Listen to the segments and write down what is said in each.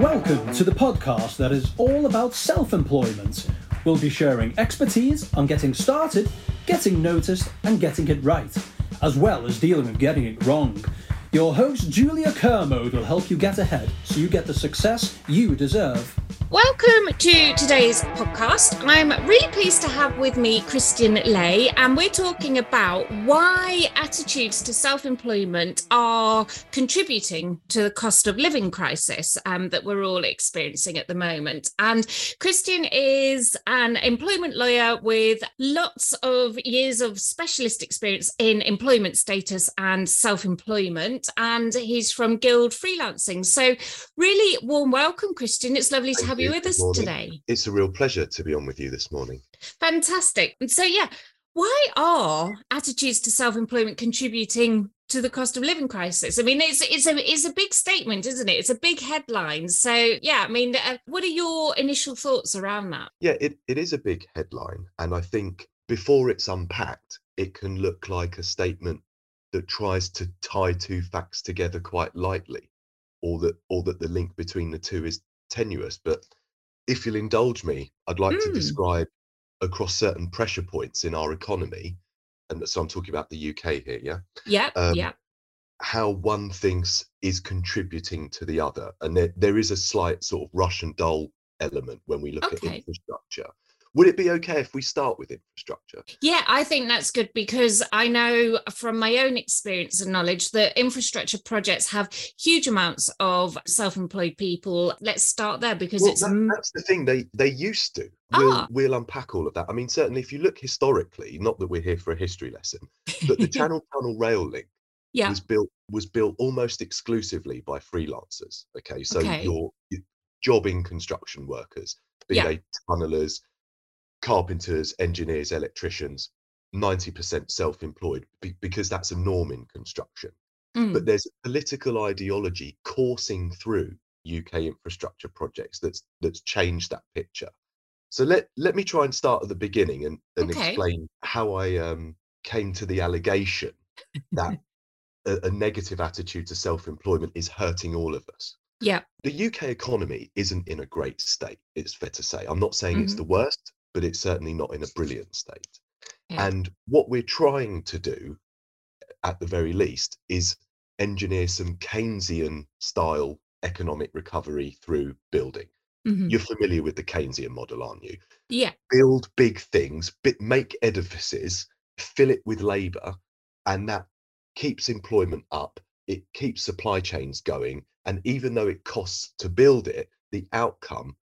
Welcome to the podcast that is all about self employment. We'll be sharing expertise on getting started, getting noticed, and getting it right, as well as dealing with getting it wrong. Your host, Julia Kermode, will help you get ahead so you get the success you deserve. Welcome to today's podcast. I'm really pleased to have with me Christian Lay, and we're talking about why attitudes to self employment are contributing to the cost of living crisis um, that we're all experiencing at the moment. And Christian is an employment lawyer with lots of years of specialist experience in employment status and self employment, and he's from Guild Freelancing. So, really warm welcome, Christian. It's lovely to have you with us today. It's a real pleasure to be on with you this morning. Fantastic. So, yeah, why are attitudes to self-employment contributing to the cost of living crisis? I mean, it's it's a it's a big statement, isn't it? It's a big headline. So, yeah, I mean, uh, what are your initial thoughts around that? Yeah, it, it is a big headline, and I think before it's unpacked, it can look like a statement that tries to tie two facts together quite lightly, or that or that the link between the two is tenuous. But if you'll indulge me, I'd like mm. to describe across certain pressure points in our economy, and so I'm talking about the UK here, yeah? Yeah, um, yeah. How one thinks is contributing to the other. And there, there is a slight sort of Russian doll element when we look okay. at infrastructure. Would it be okay if we start with infrastructure? Yeah, I think that's good because I know from my own experience and knowledge that infrastructure projects have huge amounts of self-employed people. Let's start there because well, it's that, that's the thing they they used to. We'll, ah. we'll unpack all of that. I mean, certainly if you look historically, not that we're here for a history lesson, but the Channel Tunnel rail link yeah. was built was built almost exclusively by freelancers. Okay, so okay. your, jobbing construction workers, be yeah. they tunnelers, carpenters, engineers, electricians, 90% self employed because that's a norm in construction. Mm. But there's a political ideology coursing through UK infrastructure projects that's that's changed that picture. So let let me try and start at the beginning and, and okay. explain how I um, came to the allegation that a, a negative attitude to self-employment is hurting all of us. Yeah. The UK economy isn't in a great state, it's fair to say. I'm not saying mm-hmm. it's the worst, but it's certainly not in a brilliant state. Yeah. And what we're trying to do, at the very least, is engineer some Keynesian style economic recovery through building. Mm-hmm. You're familiar with the Keynesian model, aren't you? Yeah. Build big things, make edifices, fill it with labor, and that keeps employment up. It keeps supply chains going. And even though it costs to build it, the outcome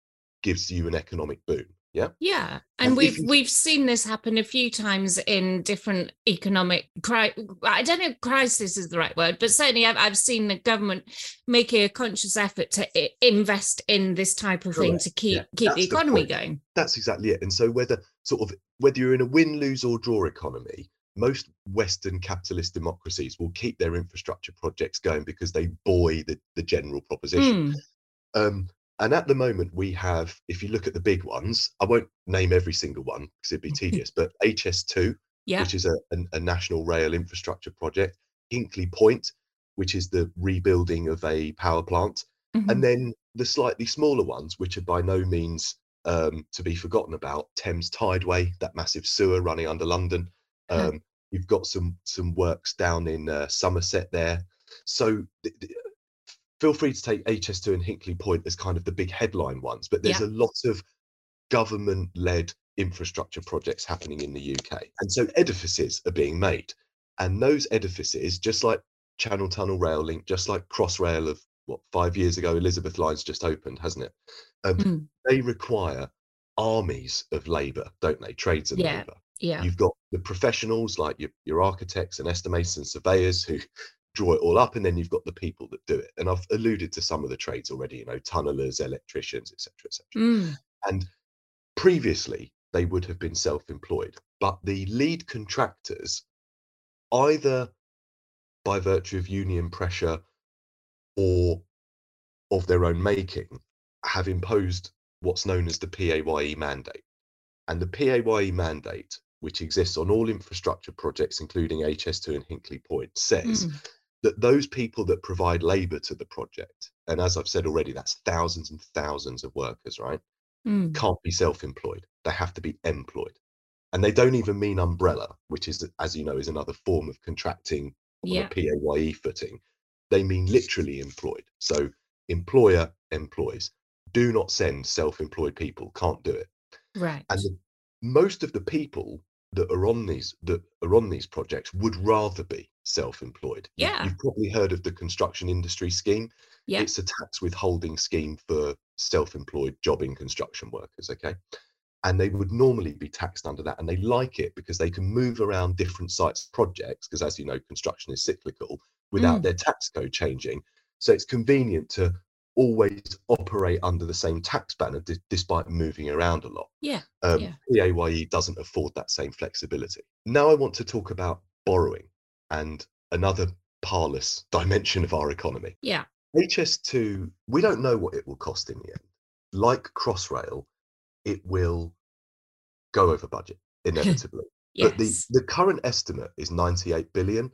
gives you an economic boom. Yeah. Yeah. And, and we've we've seen this happen a few times in different economic cri- I don't know if crisis is the right word, but certainly I've, I've seen the government making a conscious effort to I- invest in this type of Correct. thing to keep yeah. keep That's the economy the going. That's exactly it. And so whether sort of whether you're in a win, lose, or draw economy, most Western capitalist democracies will keep their infrastructure projects going because they buoy the, the general proposition. Mm. Um, and at the moment, we have, if you look at the big ones, I won't name every single one because it'd be tedious, but HS2, yeah. which is a, a, a, national rail infrastructure project, Hinkley Point, which is the rebuilding of a power plant, mm-hmm. and then the slightly smaller ones, which are by no means um, to be forgotten about Thames Tideway, that massive sewer running under London. Um, You've got some some works down in uh, Somerset there. So th- th- feel free to take HS2 and Hinkley Point as kind of the big headline ones, but there's yeah. a lot of government led infrastructure projects happening in the UK. And so edifices are being made. And those edifices, just like Channel Tunnel Rail Link, just like Crossrail of what five years ago, Elizabeth Line's just opened, hasn't it? Um, mm. They require armies of labour, don't they? Trades and yeah. labour. Yeah. You've got the professionals like your, your architects and estimators and surveyors who draw it all up and then you've got the people that do it. And i've alluded to some of the trades already you know tunnelers electricians etc etc mm. and previously they would have been self-employed but the lead contractors either by virtue of union pressure or of their own making have imposed what's known as the PAYE mandate. And the PAYE mandate which exists on all infrastructure projects including HS2 and Hinkley Point says mm that those people that provide labour to the project and as I've said already, that's thousands and thousands of workers, right? Mm. Can't be self-employed. They have to be employed. And they don't even mean umbrella, which is, as you know, is another form of contracting on Yeah. a PAYE footing. They mean literally employed. So employer employs. Do not send self-employed people. Can't do it. Right. And the, most of the people that are on these that are on these projects would rather be self-employed. Yeah. You've probably heard of the construction industry scheme. Yeah. It's a tax withholding scheme for self-employed jobbing construction workers, okay? And they would normally be taxed under that and they like it because they can move around different sites projects because as you know construction is cyclical without Mm. their tax code changing. So it's convenient to always operate under the same tax banner d- despite moving around a lot. Yeah. Um, Yeah. PAYE doesn't afford that same flexibility. Now I want to talk about borrowing and another parlous dimension of our economy. Yeah. HS2, we don't know what it will cost in the end. Like Crossrail, it will go over budget inevitably. But the, the current estimate is 98 billion,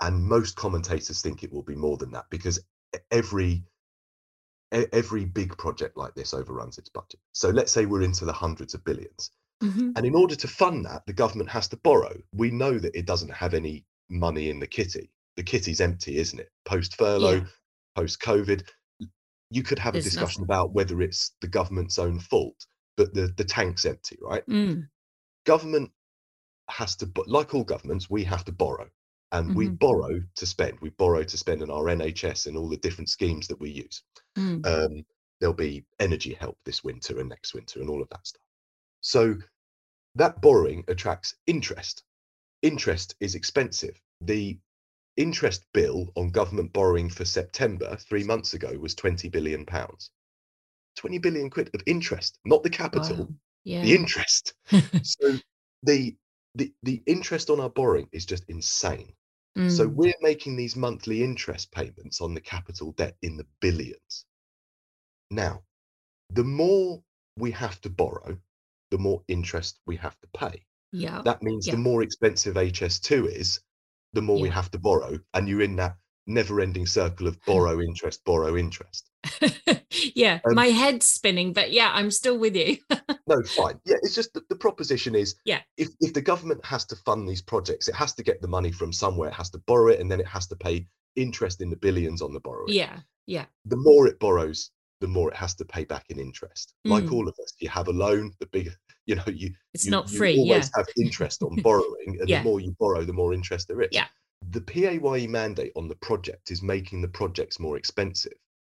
and most commentators think it will be more than that because every every big project like this overruns its budget. So let's say we're into the hundreds of billions. Mhm. And in order to fund that, the government has to borrow. We know that it doesn't have any money in the kitty. The kitty's empty, isn't it? Post furlough, Yeah. post COVID. You could have There's a discussion nothing. about whether it's the government's own fault, but the, the tank's empty, right? Mm. Government has to, like all governments, we have to borrow. And we Mhm. borrow to spend. We borrow to spend on our NHS and all the different schemes that we use. Mm. Um, there'll be energy help this winter and next winter and all of that stuff. So that borrowing attracts interest. Interest is expensive. The interest bill on government borrowing for September three months ago was 20 billion pounds. 20 billion quid of interest, not the capital, Wow. Yeah. the interest. so the, the the interest on our borrowing is just insane. So Mm. we're making these monthly interest payments on the capital debt in the billions. Now, the more we have to borrow, the more interest we have to pay. Yeah. That means yeah. the more expensive HS2 is, the more we have to borrow. And you're in that never ending circle of borrow interest, borrow interest. yeah. Um, My head's spinning, but yeah, I'm still with you. No, fine. Yeah, it's just the proposition is Yeah. if, if the government has to fund these projects, it has to get the money from somewhere, it has to borrow it, and then it has to pay interest in the billions on the borrowing. yeah. Yeah. the more it borrows, the more it has to pay back in interest. Like Mm. all of us, you have a loan, the bigger, you know, you It's you, not you free. Yeah. always have interest on borrowing, and Yeah. the more you borrow, the more interest there is. Yeah. The PAYE mandate on the project is making the projects more expensive.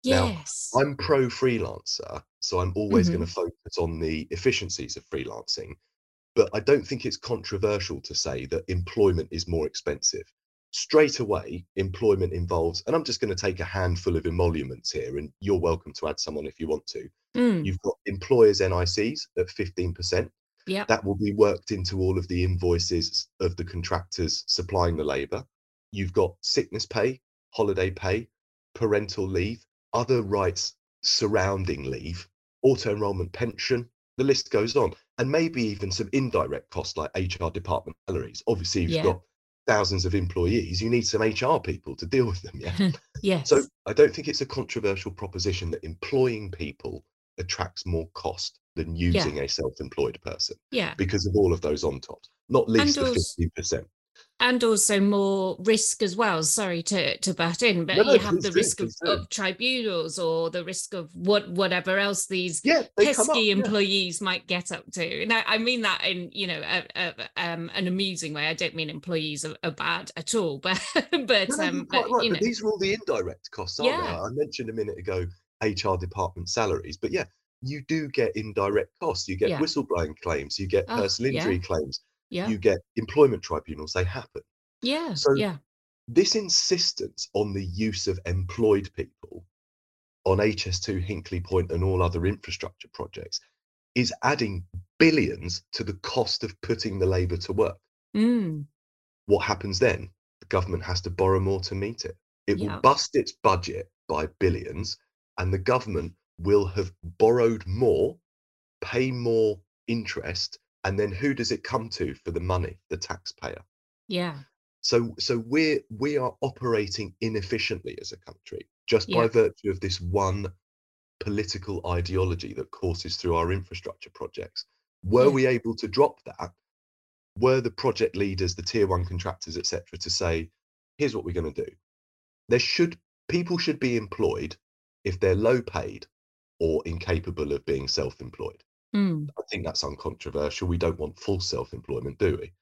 now, Yes. I'm pro freelancer, so I'm always Mm-hmm. going to focus on the efficiencies of freelancing. But I don't think it's controversial to say that employment is more expensive. Straight away, employment involves, and I'm just going to take a handful of emoluments here, and you're welcome to add someone if you want to. Mm. You've got employers' NICs at 15%. Yeah. That will be worked into all of the invoices of the contractors supplying the labour. You've got sickness pay, holiday pay, parental leave, other rights surrounding leave, auto enrolment pension, the list goes on. And maybe even some indirect costs like HR department salaries. Obviously, you've Yeah. got thousands of employees, you need some HR people to deal with them. Yeah. Yes. So I don't think it's a controversial proposition that employing people attracts more cost than using a self-employed person yeah. because of all of those on tops, not least the also- fifteen percent. And also more risk as well. Sorry to to butt in, but No, you have the risk of, of tribunals or the risk of what whatever else these Yeah, they come up. pesky yeah. employees might get up to. And I, I mean that in you know a, a, um, an amusing way. I don't mean employees are, are bad at all, but but No, no, um but right, you know but these are all the indirect costs, aren't they? Yeah. I mentioned a minute ago HR department salaries, but yeah, you do get indirect costs. You get Yeah. whistleblowing claims, you get Oh, personal injury claims, yeah you get employment tribunals. They happen. yeah so- yeah this insistence on the use of employed people on HS2, Hinkley Point, and all other infrastructure projects is adding billions to the cost of putting the labour to work. mm, What happens then? The government has to borrow more to meet it. It Yeah. will bust its budget by billions, and the government will have borrowed more, pay more interest, and then who does it come to for the money? The taxpayer. yeah So so we're we are operating inefficiently as a country just Yeah. by virtue of this one political ideology that courses through our infrastructure projects. Were Yeah. we able to drop that? Were the project leaders, the tier one contractors, etc., to say, here's what we're going to do. There should people should be employed if they're low paid or incapable of being self-employed. Mm. I think that's uncontroversial. We don't want full self-employment, do we?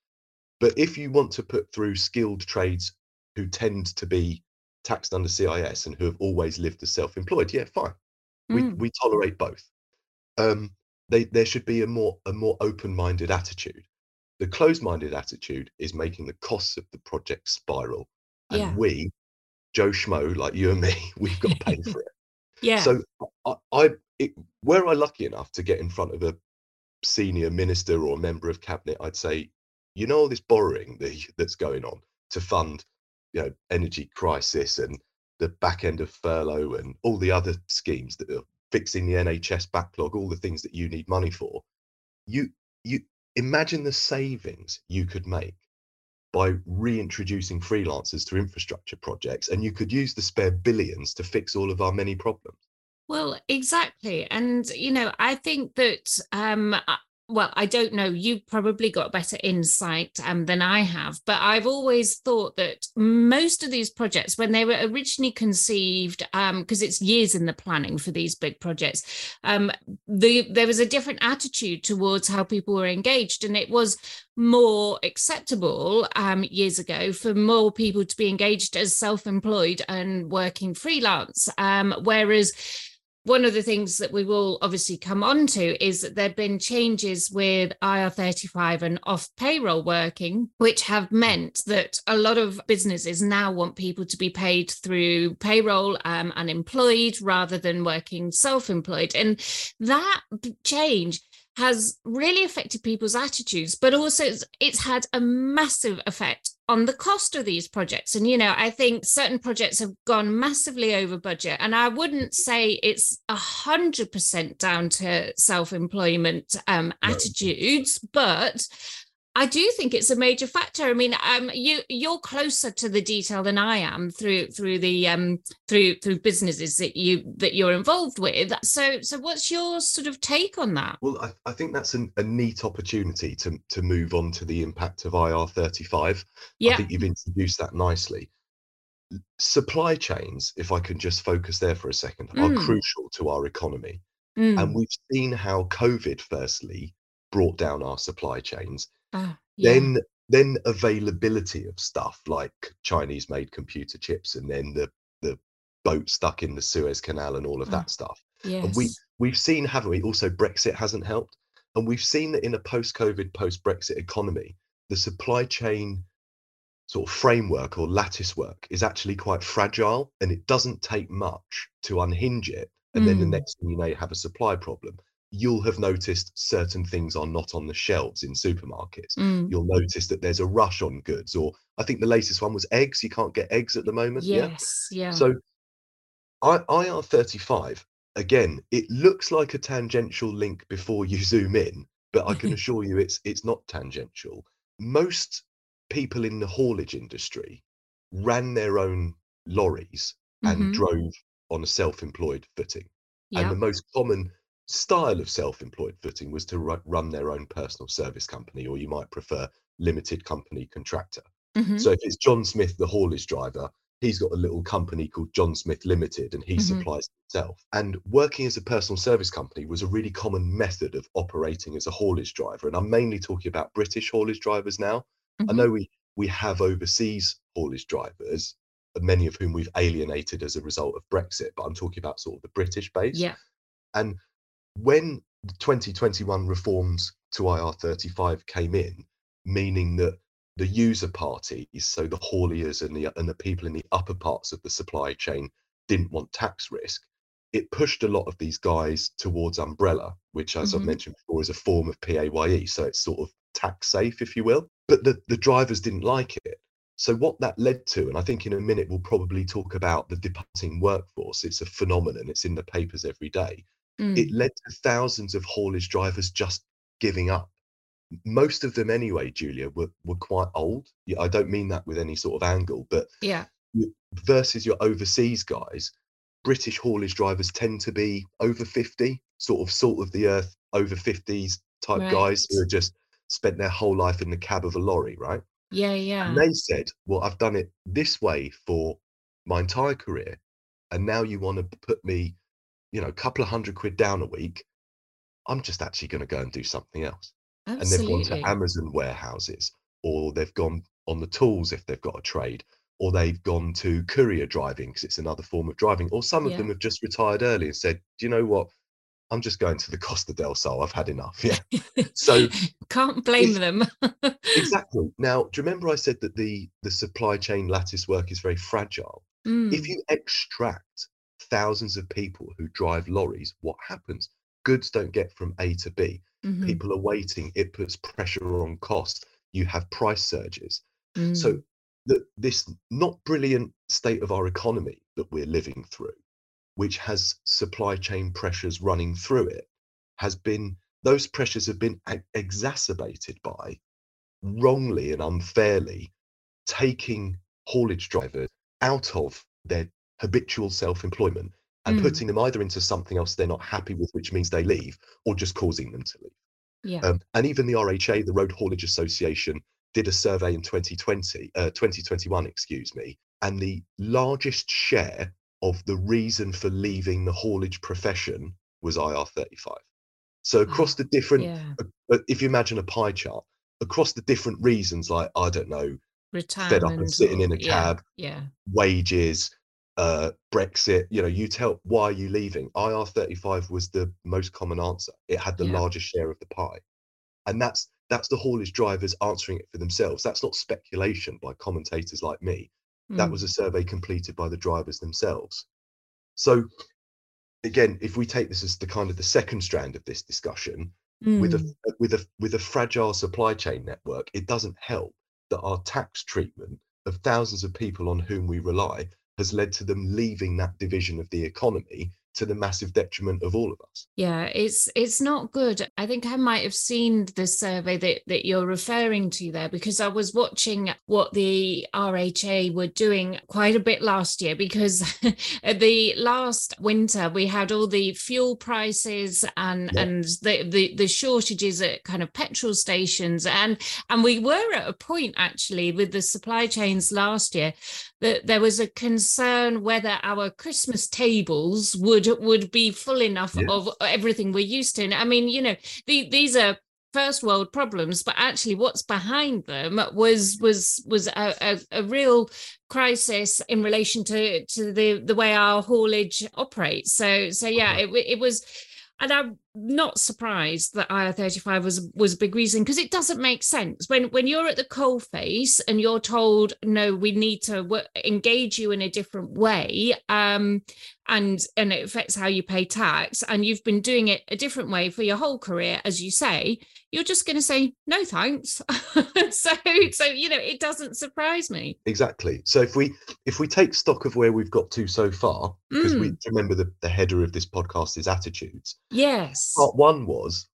But if you want to put through skilled trades who tend to be taxed under CIS and who have always lived as self-employed, yeah, fine. We Mm. we tolerate both. Um, they, there should be a more a more open-minded attitude. The closed-minded attitude is making the costs of the project spiral, and Yeah. we, Joe Schmo, like you and me, we've got to pay for it. Yeah. So I, I it, were I lucky enough to get in front of a senior minister or a member of cabinet, I'd say, you know, all this borrowing that, that's going on to fund, you know, energy crisis and the back end of furlough and all the other schemes that are fixing the NHS backlog, all the things that you need money for. You you imagine the savings you could make by reintroducing freelancers to infrastructure projects, and you could use the spare billions to fix all of our many problems. Well, exactly. And, you know, I think that, um, well, I don't know, you've probably got better insight um, than I have, but I've always thought that most of these projects, when they were originally conceived, because it's years in the planning for these big projects, um, the, there was a different attitude towards how people were engaged. And it was more acceptable um, years ago for more people to be engaged as self employed and working freelance. Um, whereas one of the things that we will obviously come on to is that there have been changes with IR35 and off payroll working, which have meant that a lot of businesses now want people to be paid through payroll um, and employed rather than working self employed. And that change has really affected people's attitudes, but also it's, it's had a massive effect on the cost of these projects. And, you know, I think certain projects have gone massively over budget. And I wouldn't say it's a hundred percent down to self-employment um, No. attitudes, but I do think it's a major factor. I mean, um, you you're closer to the detail than I am through through the um through through businesses that you that you're involved with. So so what's your sort of take on that? Well, I, I think that's an, a neat opportunity to to move on to the impact of IR35. Yeah. I think you've introduced that nicely. Supply chains, if I can just focus there for a second, are Mm. crucial to our economy. Mm. And we've seen how COVID, firstly, brought down our supply chains. Ah, yeah. Then, then availability of stuff like Chinese made computer chips, and then the the boat stuck in the Suez Canal and all of Ah, that stuff. yes. And we we've seen, haven't we? Also, Brexit hasn't helped, and we've seen that in a post-COVID, post-Brexit economy, the supply chain sort of framework or lattice work is actually quite fragile, and it doesn't take much to unhinge it. And then the Mm. next thing you know, you have a supply problem. You'll have noticed certain things are not on the shelves in supermarkets. Mm, You'll notice that there's a rush on goods, or I think the latest one was eggs. You can't get eggs at the moment. Yes. Yeah. So I, IR35, again, it looks like a tangential link before you zoom in, but I can assure you it's it's not tangential. Most people in the haulage industry ran their own lorries and Mhm. drove on a self-employed footing. And the most common style of self-employed footing was to ru- run their own personal service company, or you might prefer limited company contractor. Mhm. So if it's John Smith, the haulage driver, he's got a little company called John Smith Limited and he Mhm. supplies himself. And working as a personal service company was a really common method of operating as a haulage driver. And I'm mainly talking about British haulage drivers now. I Mhm. know we we have overseas haulage drivers, many of whom we've alienated as a result of Brexit, but I'm talking about sort of the British base. Yeah. And when the 2021 reforms to IR35 came in, meaning that the user parties, so the hauliers and the and the people in the upper parts of the supply chain, didn't want tax risk. It pushed a lot of these guys towards umbrella, which, as Mhm. I've mentioned before, is a form of PAYE. So it's sort of tax safe, if you will. But the, the drivers didn't like it. So what that led to, and I think in a minute we'll probably talk about the departing workforce. It's a phenomenon. It's in the papers every day Mm. it led to thousands of haulage drivers just giving up most of them anyway, Julia, were, were quite old. I don't mean that with any sort of angle, but Yeah. versus your overseas guys, British haulage drivers tend to be over 50, sort of salt of the earth, over 50s type guys who Right. have just spent their whole life in the cab of a lorry, right? Yeah, yeah. And they said, Well, I've done it this way for my entire career. And now you want to put me, you know, a couple of hundred quid down a week. I'm just actually going to go and do something else. Absolutely. And they've gone to Amazon warehouses, or they've gone on the tools if they've got a trade, or they've gone to courier driving because it's another form of driving. Or some of Yeah. them have just retired early and said, Do you know what? I'm just going to the Costa del Sol. I've had enough. Yeah. So Can't blame them. exactly. Now, do you remember I said that the the supply chain lattice work is very fragile? Mm, If you extract thousands of people who drive lorries, what happens? Goods don't get from A to B. mhm, People are waiting. It puts pressure on cost. You have price surges. mm, So the, this not brilliant state of our economy that we're living through, which has supply chain pressures running through it, has been those pressures have been e- exacerbated by wrongly and unfairly taking haulage drivers out of their habitual self-employment and Mm. putting them either into something else they're not happy with, which means they leave, or just causing them to leave. yeah. Um, and even the RHA, the Road Haulage Association, did a survey in 2020, uh, 2021, excuse me, and the largest share of the reason for leaving the haulage profession was IR35. So across the different, yeah. uh, uh, if you imagine a pie chart, across the different reasons, like I don't know, Retirement. sitting in a yeah, cab, Yeah. wages, uh, Brexit, you know, you tell why are you leaving? IR35 was the most common answer. It had the Yeah. largest share of the pie. And that's that's the haulage drivers answering it for themselves. That's not speculation by commentators like me. That mm, was a survey completed by the drivers themselves. So again, if we take this as the kind of the second strand of this discussion, with mm, a with a with a fragile supply chain network, it doesn't help that our tax treatment of thousands of people on whom we rely has led to them leaving that division of the economy to the massive detriment of all of us. Yeah, it's it's not good. I think I might have seen the survey that, that you're referring to there because I was watching what the RHA were doing quite a bit last year because the last winter we had all the fuel prices and Yeah. and the, the the shortages at kind of petrol stations and and we were at a point actually with the supply chains last year that there was a concern whether our Christmas tables would would be full enough Yeah. of everything we're used to. And I mean, you know, the, these are first world problems, but actually, what's behind them was was was a, a, a real crisis in relation to to the the way our haulage operates. So so yeah, Uh-huh. it it was. And I'm not surprised that IR35 was was a big reason because it doesn't make sense. When when you're at the coal face and you're told no, we need to engage you in a different way, um, and and it affects how you pay tax, and you've been doing it a different way for your whole career, as you say, you're just going to say no thanks. so so you know it doesn't surprise me. Exactly. So if we if we take stock of where we've got to so far, because we remember the, the header of this podcast is attitudes. Yes. Part one was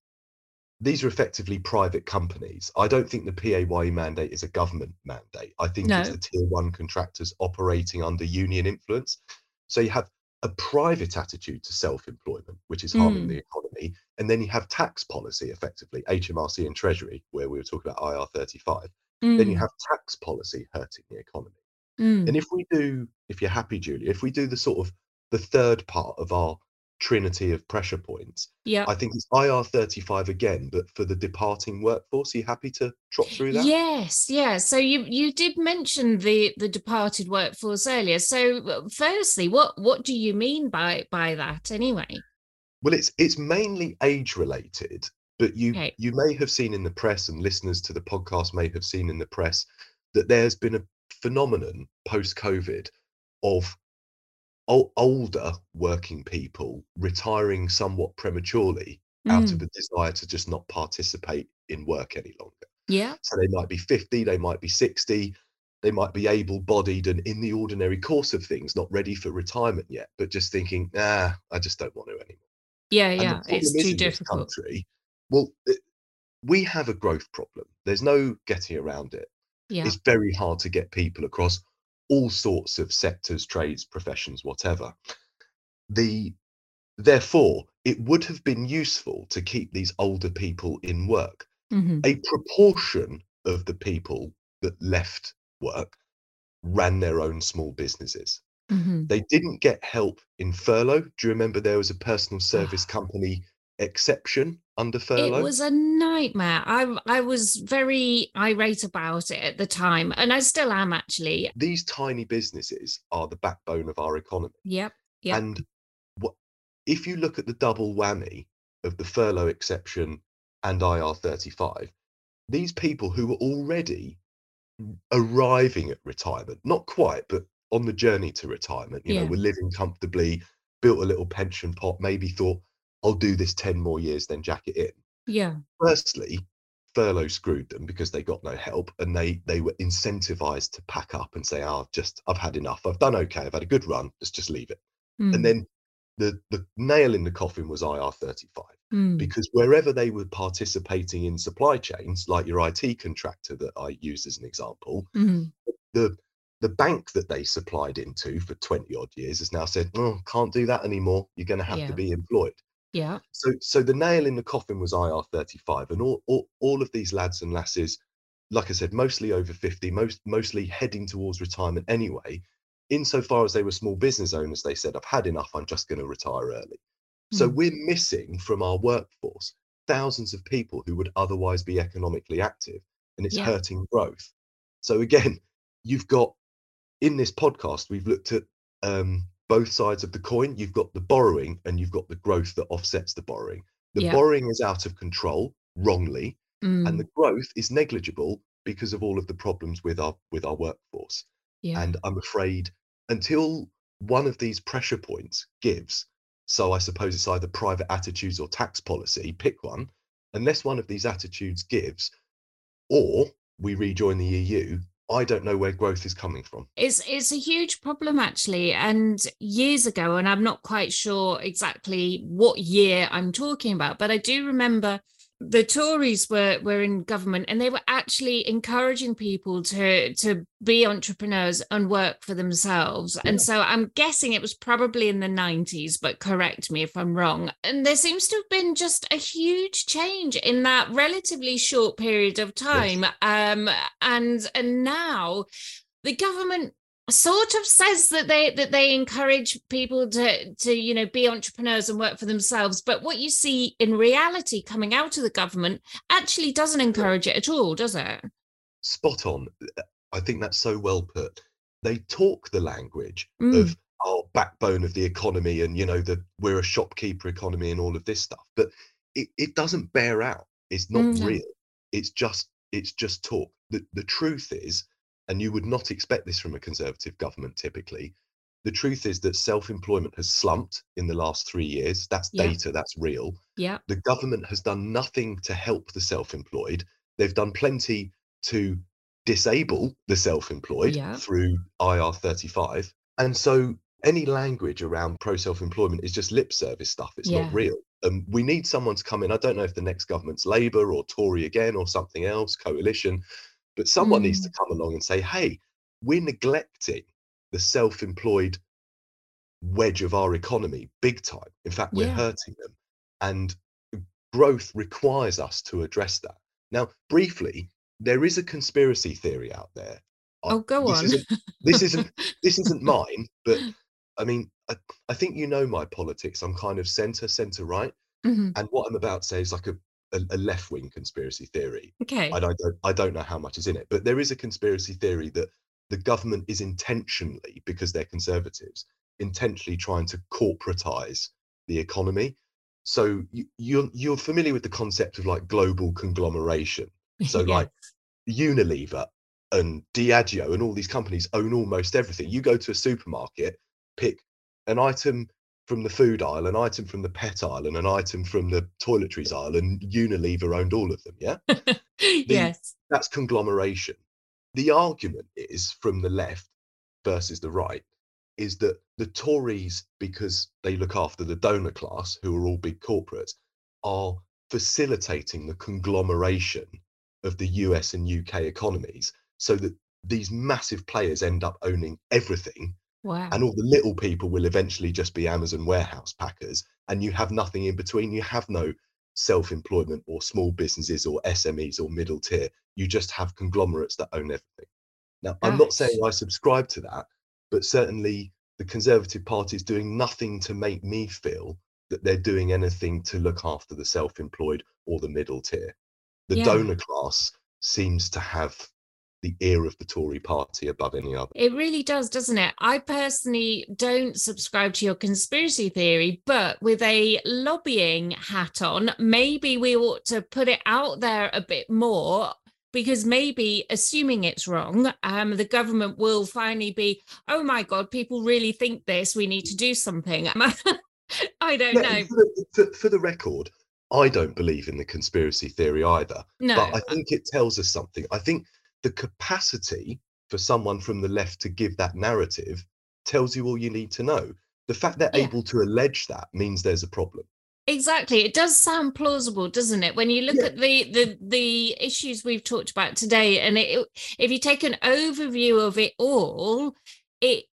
these are effectively private companies. I don't think the PAYE mandate is a government mandate. I think it's the tier one contractors operating under union influence. So you have a private attitude to self-employment, which is harming Mm. the economy, and then you have tax policy, effectively HMRC and Treasury, where we were talking about IR35. Then you Mm, have tax policy hurting the economy. mm. And if we do, if you're happy, Julia, if we do the sort of the third part of our trinity of pressure points, yeah. I think it's IR35 again, but for the departing workforce. Are you happy to trot through that? Yes, yeah. So you you did mention the the departed workforce earlier. So uh, firstly, what what do you mean by by that anyway? Well, it's it's mainly age related, but you Okay. you may have seen in the press, and listeners to the podcast may have seen in the press that there's been a phenomenon post COVID of ol- older working people retiring somewhat prematurely out Mm, of a desire to just not participate in work any longer. yeah. So they might be 50, they might be 60, they might be able bodied and in the ordinary course of things, not ready for retirement yet, but just thinking, nah, I just don't want to anymore. Yeah, And yeah. It's too difficult. country, well, it- we have a growth problem. There's no getting around it. Yeah. It's very hard to get people across all sorts of sectors, trades, professions, whatever. The therefore, it would have been useful to keep these older people in work. Mhm. A proportion of the people that left work ran their own small businesses. Mhm. They didn't get help in furlough. Do you remember there was a personal service company exception under furlough? It was a nightmare. I I was very irate about it at the time, and I still am actually. These tiny businesses are the backbone of our economy. Yep. Yep. And what if you look at the double whammy of the furlough exception and IR35, these people who were already arriving at retirement, not quite, but on the journey to retirement, you know, we're living comfortably, built a little pension pot, maybe thought, I'll do this 10 more years, then jack it in. Yeah. Firstly, furlough screwed them because they got no help and they they were incentivized to pack up and say, oh, I've just I've had enough. I've done okay. I've had a good run. Let's just leave it. Mm, And then the the nail in the coffin was IR35 mm, because wherever they were participating in supply chains, like your IT contractor that I used as an example, mhm. the the bank that they supplied into for 20 odd years has now said, oh, can't do that anymore. You're going to have Yeah. to be employed. Yeah. So so the nail in the coffin was IR35 and all, all all of these lads and lasses, like I said, mostly over 50, most mostly heading towards retirement anyway. Insofar as they were small business owners, they said, I've had enough, I'm just going to retire early. So Mm. we're missing from our workforce thousands of people who would otherwise be economically active and it's Yeah. hurting growth. So again, you've got in this podcast, we've looked at um, both sides of the coin. You've got the borrowing and you've got the growth that offsets the borrowing. The Yeah. borrowing is out of control wrongly, Mm, and the growth is negligible because of all of the problems with our with our workforce. yeah. And I'm afraid until one of these pressure points gives, so I suppose it's either private attitudes or tax policy, pick one, unless one of these attitudes gives, or we rejoin the EU, I don't know where growth is coming from. It's it's a huge problem actually. And years ago, and I'm not quite sure exactly what year I'm talking about, but I do remember the Tories were were in government and they were actually encouraging people to to be entrepreneurs and work for themselves. And so I'm guessing it was probably in the 90s, but correct me if I'm wrong. And there seems to have been just a huge change in that relatively short period of time. Um, and and now the government sort of says that they that they encourage people to to you know be entrepreneurs and work for themselves but what you see in reality coming out of the government actually doesn't encourage it at all does it Spot on. I think that's so well put. They talk the language Mm. of our backbone of the economy and you know that we're a shopkeeper economy and all of this stuff, but it, it doesn't bear out. It's not Mm, real. It's just it's just talk. The the truth is, and you would not expect this from a conservative government typically. The truth is that self-employment has slumped in the last three years. That's Yeah. data, that's real. yeah the government has done nothing to help the self-employed. They've done plenty to disable the self-employed Yeah. through IR35. And so any language around pro self-employment is just lip service stuff. It's Yeah. not real. Um, we need someone to come in. I don't know if the next government's Labour or Tory again or something else, coalition, but someone needs to come along and say, hey, we're neglecting the self-employed wedge of our economy big time. In fact, we're Yeah. hurting them. And growth requires us to address that. Now, briefly, there is a conspiracy theory out there. I- oh go this on Isn't, this isn't this isn't mine, but I mean, I, I think you know my politics. I'm kind of centre, centre right, Mhm. and what I'm about to say is like a a, a left wing conspiracy theory. okay I don't I don't know how much is in it, but there is a conspiracy theory that the government is intentionally, because they're conservatives, intentionally trying to corporatize the economy. So you, you're you're familiar with the concept of like global conglomeration. So Yeah. like Unilever and Diageo and all these companies own almost everything. You go to a supermarket, pick an item from the food aisle, an item from the pet aisle, and an item from the toiletries aisle, and Unilever owned all of them. Yeah yes that's conglomeration. The argument is from the left versus the right is that the Tories, because they look after the donor class, who are all big corporates, are facilitating the conglomeration of the US and UK economies so that these massive players end up owning everything Wow. and all the little people will eventually just be Amazon warehouse packers and you have nothing in between. You have no self-employment or small businesses or SMEs or middle tier. You just have conglomerates that own everything. Now I'm not saying I subscribe to that but certainly the conservative party is doing nothing to make me feel that they're doing anything to look after the self-employed or the middle tier. The Yeah. donor class seems to have the ear of the Tory party above any other It really does, doesn't it? I personally don't subscribe to your conspiracy theory, but with a lobbying hat on, maybe we ought to put it out there a bit more because maybe assuming it's wrong, um, the government will finally be, oh my God, people really think this, we need to do something. I don't know. For the, for, for the record, I don't believe in the conspiracy theory either. No. But I think it tells us something. I think the capacity for someone from the left to give that narrative tells you all you need to know. The fact they're Yeah. able to allege that means there's a problem. Exactly. It does sound plausible, doesn't it? When you look Yeah. at the the the issues we've talked about today, and it, if you take an overview of it all, it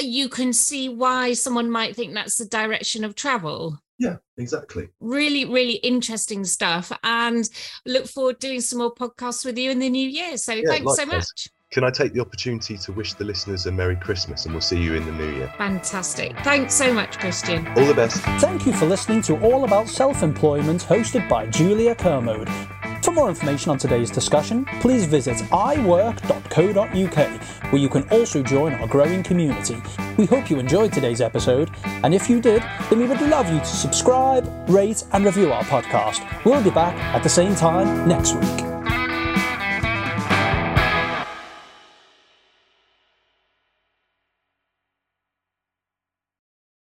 you can see why someone might think that's the direction of travel. Yeah, exactly. Really, really interesting stuff, and look forward to doing some more podcasts with you in the new year. So Yeah, thanks so much. Can I take the opportunity to wish the listeners a Merry Christmas and we'll see you in the new year? Fantastic. Thanks so much, Christian. All the best. Thank you for listening to All About Self Employment, hosted by Julia Kermode. For more information on today's discussion, please visit iwork.co.uk, where you can also join our growing community. We hope you enjoyed today's episode, and if you did, then we would love you to subscribe, rate, and review our podcast. We'll be back at the same time next week.